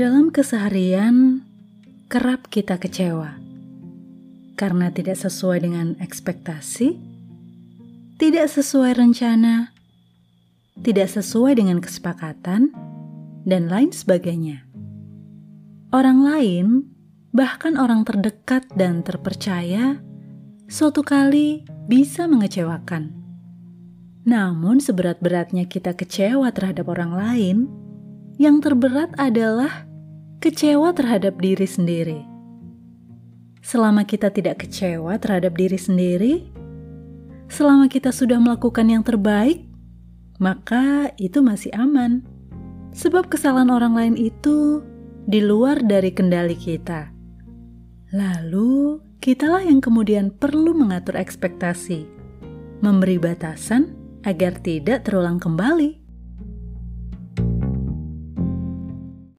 Dalam keseharian, kerap kita kecewa karena tidak sesuai dengan ekspektasi, tidak sesuai rencana, tidak sesuai dengan kesepakatan, dan lain sebagainya. Orang lain, bahkan orang terdekat dan terpercaya, suatu kali bisa mengecewakan. Namun, seberat-beratnya kita kecewa terhadap orang lain, yang terberat adalah kecewa terhadap diri sendiri. Selama kita tidak kecewa terhadap diri sendiri, selama kita sudah melakukan yang terbaik, maka itu masih aman. Sebab kesalahan orang lain itu di luar dari kendali kita. Lalu, kitalah yang kemudian perlu mengatur ekspektasi, memberi batasan agar tidak terulang kembali.